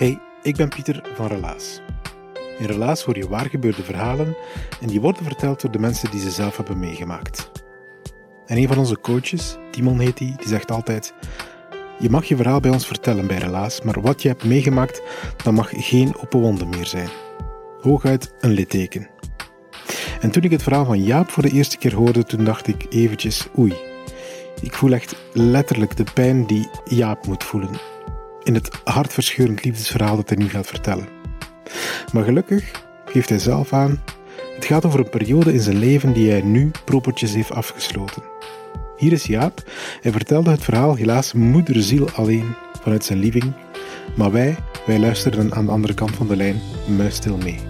Hey, ik ben Pieter van Relaas. In Relaas hoor je waargebeurde verhalen en die worden verteld door de mensen die ze zelf hebben meegemaakt. En een van onze coaches, Timon heet die, die zegt altijd: Je mag je verhaal bij ons vertellen bij Relaas, maar wat je hebt meegemaakt, dat mag geen open wonden meer zijn. Hooguit een litteken. En toen ik het verhaal van Jaap voor de eerste keer hoorde, toen dacht ik eventjes: Oei. Ik voel echt letterlijk de pijn die Jaap moet voelen in het hartverscheurend liefdesverhaal dat hij nu gaat vertellen. Maar gelukkig geeft hij zelf aan, het gaat over een periode in zijn leven die hij nu propertjes heeft afgesloten. Hier is Jaap. Hij vertelde het verhaal helaas moederziel alleen vanuit zijn living, maar wij, wij luisterden aan de andere kant van de lijn muisstil mee.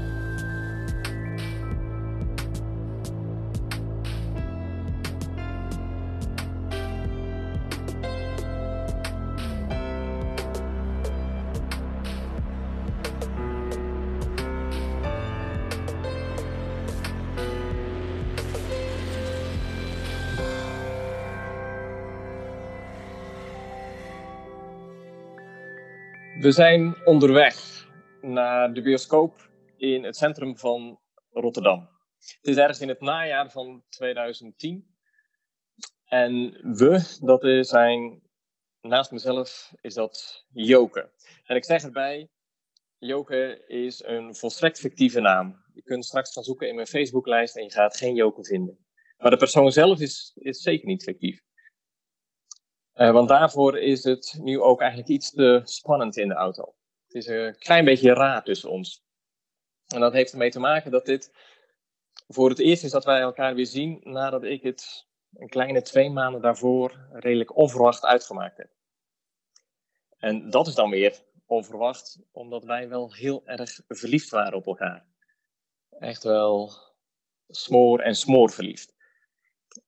We zijn onderweg naar de bioscoop in het centrum van Rotterdam. Het is ergens in het najaar van 2010. En we, dat zijn naast mezelf, is dat Joke. En ik zeg erbij, Joke is een volstrekt fictieve naam. Je kunt straks gaan zoeken in mijn Facebooklijst en je gaat geen Joke vinden. Maar de persoon zelf is, is zeker niet fictief. Uh, want daarvoor is het nu ook eigenlijk iets te spannend in de auto. Het is een klein beetje raar tussen ons. En dat heeft ermee te maken dat dit voor het eerst is dat wij elkaar weer zien nadat ik het een kleine twee maanden daarvoor redelijk onverwacht uitgemaakt heb. En dat is dan weer onverwacht, omdat wij wel heel erg verliefd waren op elkaar. Echt wel smoor en smoor verliefd.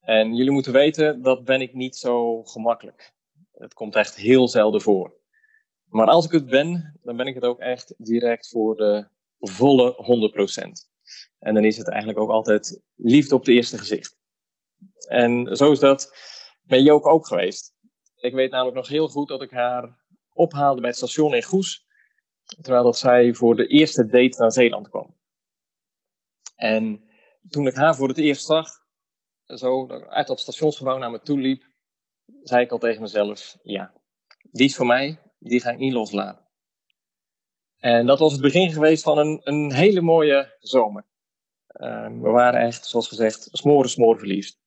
En jullie moeten weten, dat ben ik niet zo gemakkelijk. Het komt echt heel zelden voor. Maar als ik het ben, dan ben ik het ook echt direct voor de volle 100%. En dan is het eigenlijk ook altijd liefde op het eerste gezicht. En zo is dat met Joke ook geweest. Ik weet namelijk nog heel goed dat ik haar ophaalde bij het station in Goes. Terwijl dat zij voor de eerste date naar Zeeland kwam. En toen ik haar voor het eerst zag, zo uit dat stationsgebouw naar me toe liep, zei ik al tegen mezelf: ja, die is voor mij, die ga ik niet loslaten. En dat was het begin geweest van een, een hele mooie zomer. Ehm, we waren echt, zoals gezegd, smoren, smoren verliefd.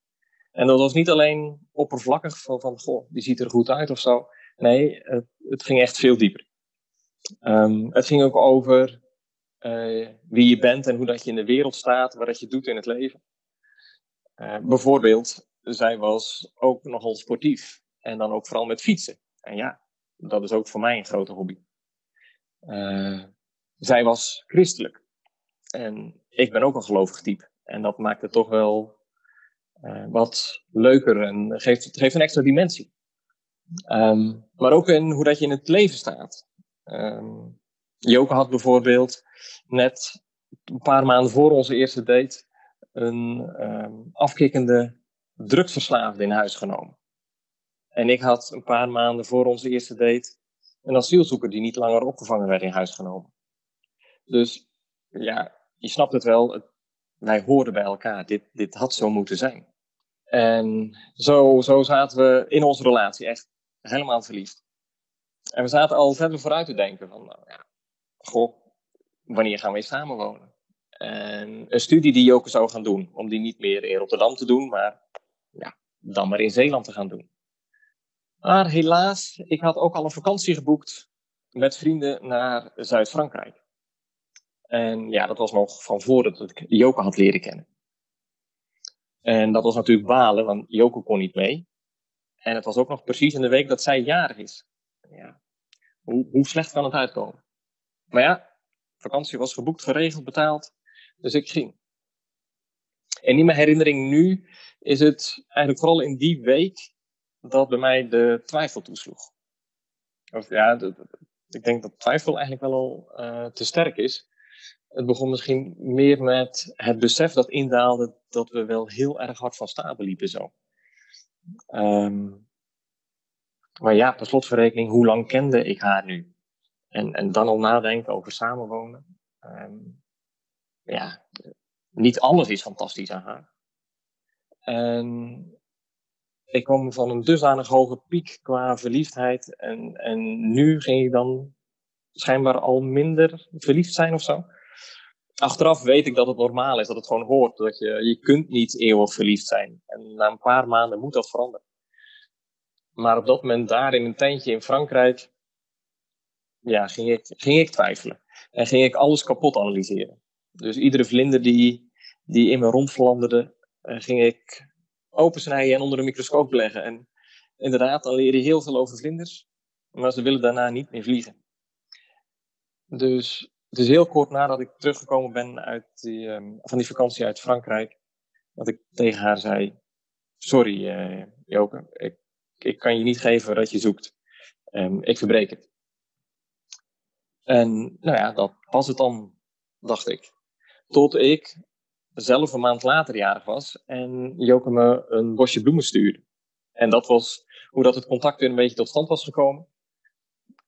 En dat was niet alleen oppervlakkig van, van goh, die ziet er goed uit of zo. Nee, het, het ging echt veel dieper. Um, het ging ook over uh, wie je bent en hoe dat je in de wereld staat, wat dat je doet in het leven. Uh, bijvoorbeeld, zij was ook nogal sportief. En dan ook vooral met fietsen. En ja, dat is ook voor mij een grote hobby. Uh, zij was christelijk. En ik ben ook een gelovig type. En dat maakt het toch wel uh, wat leuker en geeft, geeft een extra dimensie. Um, maar ook in hoe dat je in het leven staat. Um, Joke had bijvoorbeeld net een paar maanden voor onze eerste date een um, afkikkende drugsverslaafde in huis genomen. En ik had een paar maanden voor onze eerste date een asielzoeker die niet langer opgevangen werd in huis genomen. Dus ja, je snapt het wel, wij hoorden bij elkaar. Dit, dit had zo moeten zijn. En zo, zo zaten we in onze relatie echt helemaal verliefd. En we zaten al verder vooruit te denken van, nou ja, goh, wanneer gaan we samenwonen? En een studie die Joke zou gaan doen, om die niet meer in Rotterdam te doen, maar ja, dan maar in Zeeland te gaan doen. Maar helaas, ik had ook al een vakantie geboekt met vrienden naar Zuid-Frankrijk. En ja, dat was nog van voordat ik Joke had leren kennen. En dat was natuurlijk balen, want Joke kon niet mee. En het was ook nog precies in de week dat zij jarig is. Ja, hoe, hoe slecht kan het uitkomen? Maar ja, vakantie was geboekt, geregeld, betaald. Dus ik ging. En in mijn herinnering nu is het eigenlijk vooral in die week dat bij mij de twijfel toesloeg. Of ja, ik denk dat twijfel eigenlijk wel al uh, te sterk is. Het begon misschien meer met het besef dat indaalde dat we wel heel erg hard van stapel liepen zo. Um, maar ja, per slotverrekening, hoe lang kende ik haar nu? En, en dan al nadenken over samenwonen. Um, ja, niet alles is fantastisch aan haar. En ik kwam van een dusdanig hoge piek qua verliefdheid. En, en nu ging ik dan schijnbaar al minder verliefd zijn of zo. Achteraf weet ik dat het normaal is, dat het gewoon hoort. Dat je, je kunt niet eeuwig verliefd zijn. En na een paar maanden moet dat veranderen. Maar op dat moment daar in een tentje in Frankrijk, ja, ging ik, ging ik twijfelen. En ging ik alles kapot analyseren. Dus iedere vlinder die, die in me rondvlanderde, uh, ging ik opensnijden en onder een microscoop leggen. En inderdaad, dan leer je heel veel over vlinders, maar ze willen daarna niet meer vliegen. Dus het is heel kort nadat ik teruggekomen ben uit die, um, van die vakantie uit Frankrijk, dat ik tegen haar zei: Sorry, uh, Joke, ik, ik kan je niet geven wat je zoekt. Um, ik verbreek het. En nou ja, dat was het dan, dacht ik. Tot ik zelf een maand later jarig was en Joke me een bosje bloemen stuurde. En dat was hoe dat het contact weer een beetje tot stand was gekomen.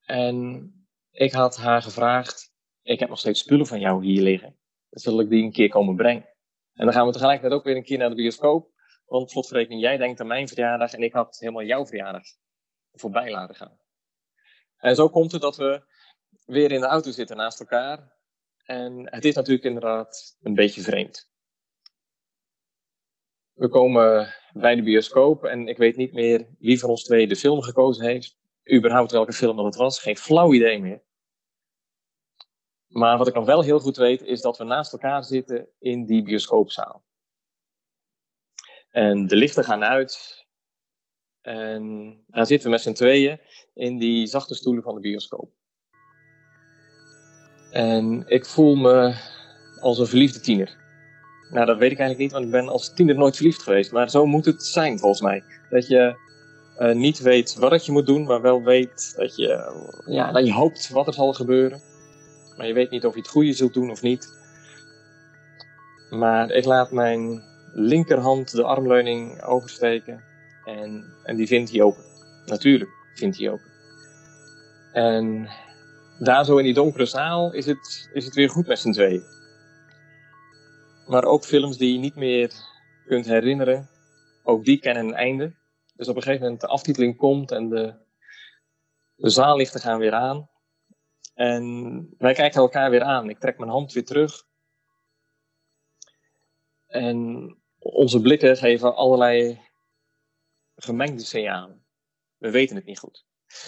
En ik had haar gevraagd, ik heb nog steeds spullen van jou hier liggen. Zal ik die een keer komen brengen? En dan gaan we tegelijkertijd ook weer een keer naar de bioscoop. Want slotverrekening, jij denkt aan mijn verjaardag en ik had helemaal jouw verjaardag voorbij laten gaan. En zo komt het dat we weer in de auto zitten naast elkaar. En het is natuurlijk inderdaad een beetje vreemd. We komen bij de bioscoop en ik weet niet meer wie van ons twee de film gekozen heeft. Überhaupt welke film dat het was, geen flauw idee meer. Maar wat ik nog wel heel goed weet, is dat we naast elkaar zitten in die bioscoopzaal. En de lichten gaan uit. En dan zitten we met z'n tweeën in die zachte stoelen van de bioscoop. En ik voel me als een verliefde tiener. Nou, dat weet ik eigenlijk niet, want ik ben als tiener nooit verliefd geweest. Maar zo moet het zijn, volgens mij. Dat je uh, niet weet wat je moet doen, maar wel weet dat je, ja, dat je hoopt wat er zal gebeuren. Maar je weet niet of je het goede zult doen of niet. Maar ik laat mijn linkerhand de armleuning oversteken. En, en die vindt hij open. Natuurlijk vindt hij open. En daar zo in die donkere zaal is het, is het weer goed met z'n tweeën. Maar ook films die je niet meer kunt herinneren, ook die kennen een einde. Dus op een gegeven moment de aftiteling komt en de, de zaallichten gaan weer aan. En wij kijken elkaar weer aan. Ik trek mijn hand weer terug. En onze blikken geven allerlei gemengde signalen. We weten het niet goed.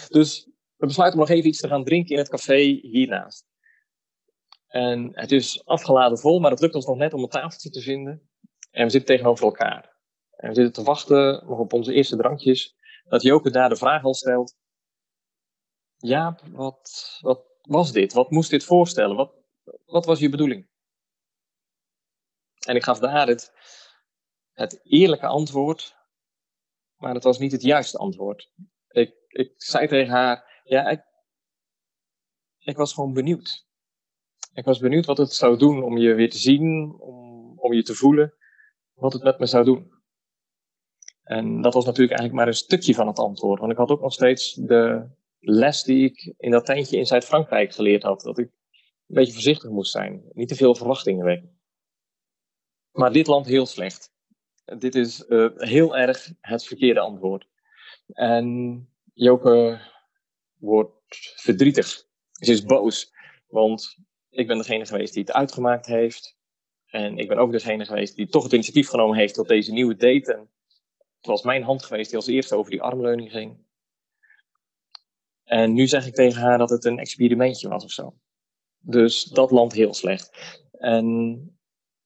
Dus we besluiten om nog even iets te gaan drinken in het café hiernaast. En het is afgeladen vol, maar het lukt ons nog net om een tafeltje te vinden. En we zitten tegenover elkaar. En we zitten te wachten nog op onze eerste drankjes. Dat Joke daar de vraag al stelt. Ja, wat, wat was dit? Wat moest dit voorstellen? Wat, wat was je bedoeling? En ik gaf daar het, het eerlijke antwoord, maar het was niet het juiste antwoord. Ik, ik zei tegen haar, ja, ik, ik was gewoon benieuwd. Ik was benieuwd wat het zou doen om je weer te zien, om, om je te voelen, wat het met me zou doen. En dat was natuurlijk eigenlijk maar een stukje van het antwoord, want ik had ook nog steeds de les die ik in dat tentje in Zuid-Frankrijk geleerd had, dat ik een beetje voorzichtig moest zijn, niet te veel verwachtingen wekken. Maar dit land heel slecht. Dit is uh, heel erg het verkeerde antwoord. En Joke wordt verdrietig. Ze is boos. Want ik ben degene geweest die het uitgemaakt heeft. En ik ben ook degene geweest die toch het initiatief genomen heeft tot deze nieuwe date. En Het was mijn hand geweest die als eerste over die armleuning ging. En nu zeg ik tegen haar dat het een experimentje was of zo. Dus dat landt heel slecht. En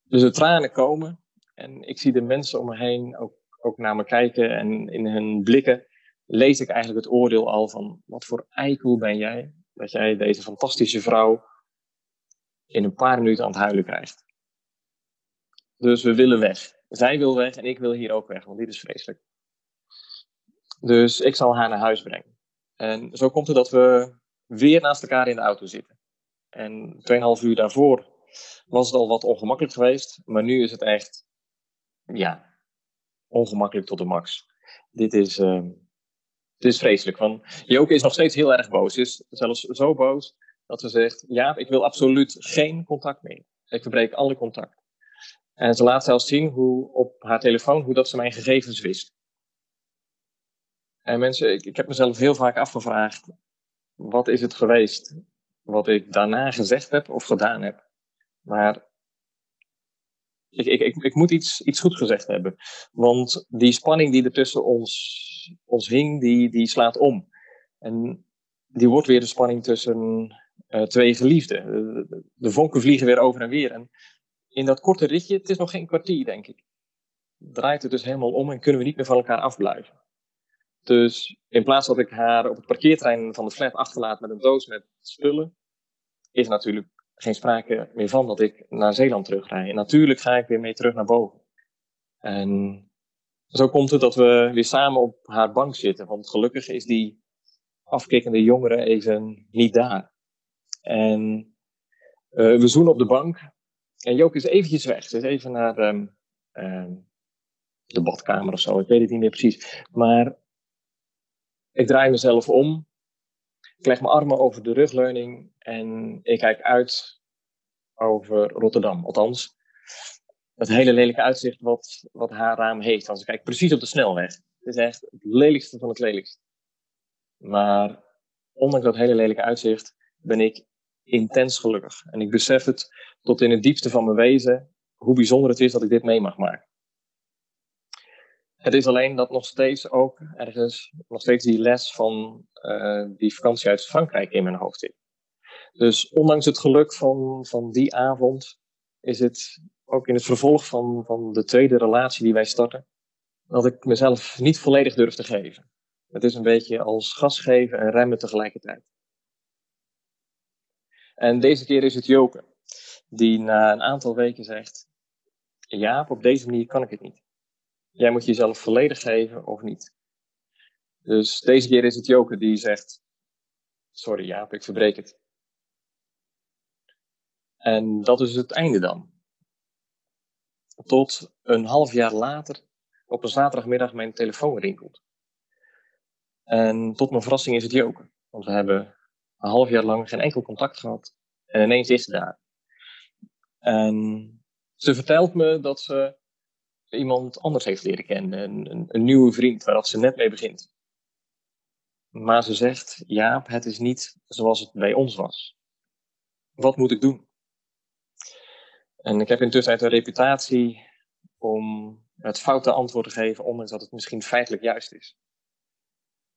dus de tranen komen. En ik zie de mensen om me heen ook, ook naar me kijken. En in hun blikken lees ik eigenlijk het oordeel al van... Wat voor eikel ben jij? Dat jij deze fantastische vrouw in een paar minuten aan het huilen krijgt. Dus we willen weg. Zij wil weg en ik wil hier ook weg, want dit is vreselijk. Dus ik zal haar naar huis brengen. En zo komt het dat we weer naast elkaar in de auto zitten. En 2,5 uur daarvoor was het al wat ongemakkelijk geweest, maar nu is het echt, ja, ongemakkelijk tot de max. Dit is, uh, dit is vreselijk. Van, Joke is nog steeds heel erg boos. Is zelfs zo boos dat ze zegt: Ja, ik wil absoluut geen contact meer. Ik verbreek alle contact. En ze laat zelfs zien hoe op haar telefoon hoe dat ze mijn gegevens wist. En mensen, ik, ik heb mezelf heel vaak afgevraagd: wat is het geweest wat ik daarna gezegd heb of gedaan heb? Maar ik, ik, ik, moet iets, iets goed gezegd hebben. Want die spanning die er tussen ons, ons hing, die, die slaat om. En die wordt weer de spanning tussen uh, twee geliefden. De, vonken vliegen weer over en weer. En in dat korte ritje, het is nog geen kwartier, denk ik, draait het dus helemaal om en kunnen we niet meer van elkaar afblijven. Dus in plaats dat ik haar op het parkeerterrein van de flat achterlaat met een doos met spullen, is natuurlijk geen sprake meer van dat ik naar Zeeland terugrij. En natuurlijk ga ik weer mee terug naar boven. En zo komt het dat we weer samen op haar bank zitten. Want gelukkig is die afkikkende jongere even niet daar. En uh, we zoenen op de bank. En Joke is eventjes weg. Ze is even naar um, um, de badkamer of zo. Ik weet het niet meer precies. Maar ik draai mezelf om. Ik leg mijn armen over de rugleuning. En ik kijk uit over Rotterdam. Althans, het hele lelijke uitzicht wat, wat haar raam heeft. Want ze kijkt precies op de snelweg. Het is echt het lelijkste van het lelijkste. Maar ondanks dat hele lelijke uitzicht ben ik intens gelukkig. En ik besef het tot in het diepste van mijn wezen hoe bijzonder het is dat ik dit mee mag maken. Het is alleen dat nog steeds ook ergens, nog steeds die les van uh, die vakantie uit Frankrijk in mijn hoofd zit. Dus ondanks het geluk van, van die avond, is het ook in het vervolg van, van de tweede relatie die wij starten, dat ik mezelf niet volledig durf te geven. Het is een beetje als gas geven en remmen tegelijkertijd. En deze keer is het Joke, die na een aantal weken zegt: Jaap, op deze manier kan ik het niet. Jij moet jezelf volledig geven of niet. Dus deze keer is het Joke die zegt: Sorry Jaap, ik verbreek het. En dat is het einde dan. Tot een half jaar later op een zaterdagmiddag mijn telefoon rinkelt. En tot mijn verrassing is het Joke. Want we hebben een half jaar lang geen enkel contact gehad. En ineens is ze daar. En ze vertelt me dat ze iemand anders heeft leren kennen. Een, een, een nieuwe vriend waar ze net mee begint. Maar ze zegt, Jaap, het is niet zoals het bij ons was. Wat moet ik doen? En ik heb intussen een reputatie om het foute antwoord te geven, ondanks dat het misschien feitelijk juist is.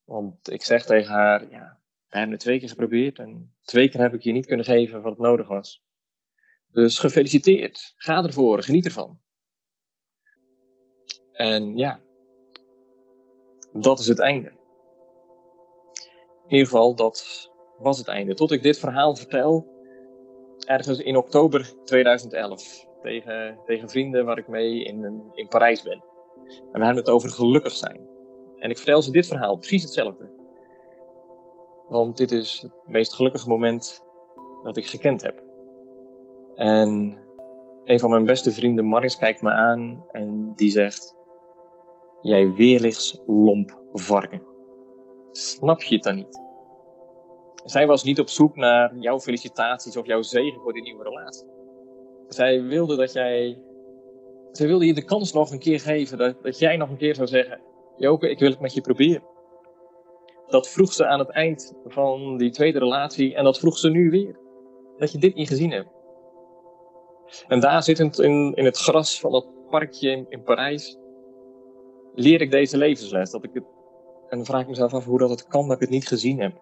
Want ik zeg tegen haar, ja, we hebben het twee keer geprobeerd en twee keer heb ik je niet kunnen geven wat nodig was. Dus gefeliciteerd. Ga ervoor, geniet ervan. En ja, dat is het einde. In ieder geval, dat was het einde. Tot ik dit verhaal vertel, ergens in oktober 2011, tegen, tegen vrienden waar ik mee in, in Parijs ben. En we hebben het over gelukkig zijn. En ik vertel ze dit verhaal, precies hetzelfde. Want dit is het meest gelukkige moment dat ik gekend heb. En een van mijn beste vrienden, Maris, kijkt me aan en die zegt: Jij weerlichts lomp varken. Snap je het dan niet? Zij was niet op zoek naar jouw felicitaties of jouw zegen voor die nieuwe relatie. Zij wilde dat jij. Zij wilde je de kans nog een keer geven dat, dat jij nog een keer zou zeggen: Joke, ik wil het met je proberen dat vroeg ze aan het eind van die tweede relatie en dat vroeg ze nu weer. Dat je dit niet gezien hebt. En daar zittend in, in het gras van dat parkje in, in Parijs, leer ik deze levensles. Dat ik het, en dan vraag ik mezelf af hoe dat het kan dat ik het niet gezien heb.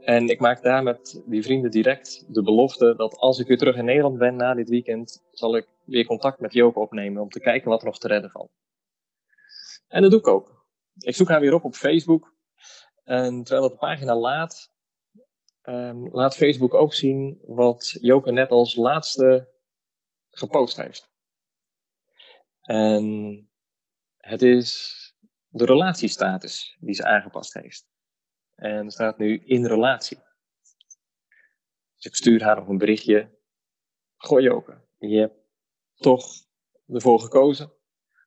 En ik maak daar met die vrienden direct de belofte dat als ik weer terug in Nederland ben na dit weekend, zal ik weer contact met Joke opnemen om te kijken wat er nog te redden valt. En dat doe ik ook. Ik zoek haar weer op op Facebook. En terwijl het de pagina laat, um, laat Facebook ook zien wat Joke net als laatste gepost heeft. En het is de relatiestatus die ze aangepast heeft. En staat nu in relatie. Dus ik stuur haar nog een berichtje. Gooi Joke, je hebt toch ervoor gekozen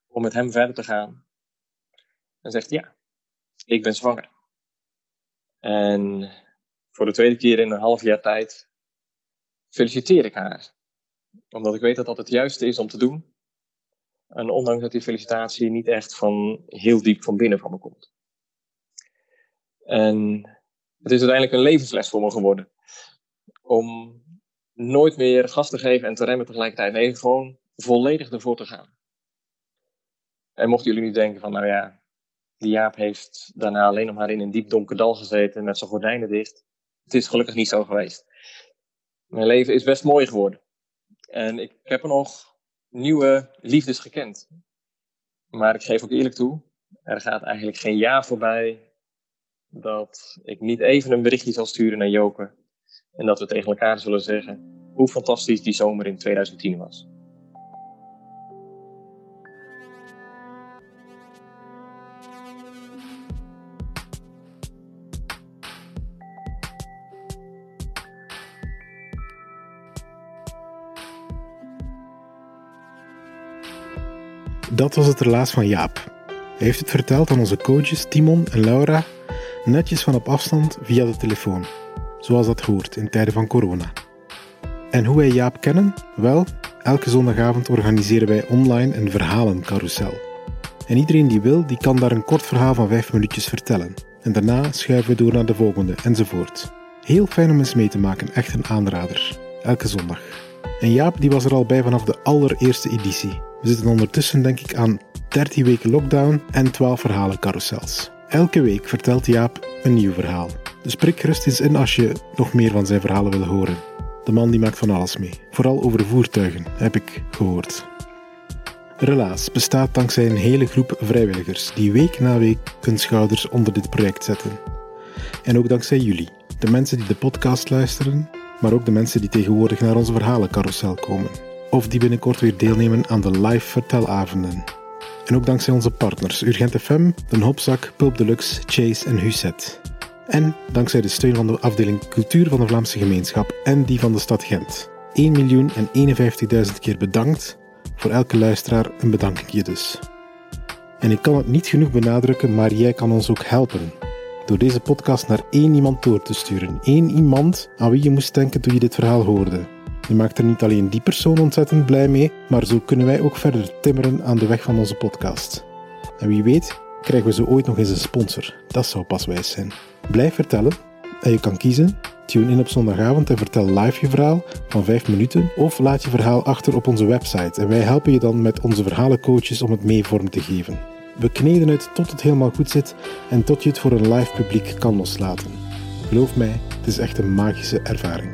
om met hem verder te gaan. En zegt ja, ik ben zwanger. En voor de tweede keer in een half jaar tijd feliciteer ik haar. Omdat ik weet dat dat het juiste is om te doen. En ondanks dat die felicitatie niet echt van heel diep van binnen van me komt. En het is uiteindelijk een levensles voor me geworden. Om nooit meer gas te geven en te remmen tegelijkertijd. Nee, gewoon volledig ervoor te gaan. En mochten jullie nu denken van, nou ja, die Jaap heeft daarna alleen nog maar in een diep donker dal gezeten met zijn gordijnen dicht. Het is gelukkig niet zo geweest. Mijn leven is best mooi geworden. En ik heb er nog nieuwe liefdes gekend. Maar ik geef ook eerlijk toe, er gaat eigenlijk geen jaar voorbij dat ik niet even een berichtje zal sturen naar Joke. En dat we tegen elkaar zullen zeggen hoe fantastisch die zomer in 2010 was. Dat was het relaas van Jaap. Hij heeft het verteld aan onze coaches Timon en Laura netjes van op afstand via de telefoon, zoals dat hoort in tijden van corona. En hoe wij Jaap kennen? Wel, elke zondagavond organiseren wij online een verhalencarousel. En iedereen die wil, die kan daar een kort verhaal van 5 minuutjes vertellen. En daarna schuiven we door naar de volgende, enzovoort. Heel fijn om eens mee te maken, echt een aanrader. Elke zondag. En Jaap die was er al bij vanaf de allereerste editie. We zitten ondertussen denk ik aan 13 weken lockdown en 12 verhalencarousels. Elke week vertelt Jaap een nieuw verhaal. Dus prik gerust eens in als je nog meer van zijn verhalen wil horen. De man die maakt van alles mee. Vooral over voertuigen, heb ik gehoord. Relaas bestaat dankzij een hele groep vrijwilligers die week na week hun schouders onder dit project zetten. En ook dankzij jullie, de mensen die de podcast luisteren, maar ook de mensen die tegenwoordig naar onze verhalencarousel komen. Of die binnenkort weer deelnemen aan de live vertelavonden. En ook dankzij onze partners Urgent FM, Den Hopzak, Pulp Deluxe, Chase en Huset. En dankzij de steun van de afdeling Cultuur van de Vlaamse Gemeenschap en die van de stad Gent. 1 miljoen en 51.000 keer bedankt. Voor elke luisteraar een bedankje dus. En ik kan het niet genoeg benadrukken, maar jij kan ons ook helpen. Door deze podcast naar één iemand door te sturen. Eén iemand aan wie je moest denken toen je dit verhaal hoorde. Je maakt er niet alleen die persoon ontzettend blij mee, maar zo kunnen wij ook verder timmeren aan de weg van onze podcast. En wie weet, krijgen we zo ooit nog eens een sponsor. Dat zou pas wijs zijn. Blijf vertellen en je kan kiezen. Tune in op zondagavond en vertel live je verhaal van 5 minuten of laat je verhaal achter op onze website en wij helpen je dan met onze verhalencoaches om het mee vorm te geven. We kneden het tot het helemaal goed zit en tot je het voor een live publiek kan loslaten. Geloof mij, het is echt een magische ervaring.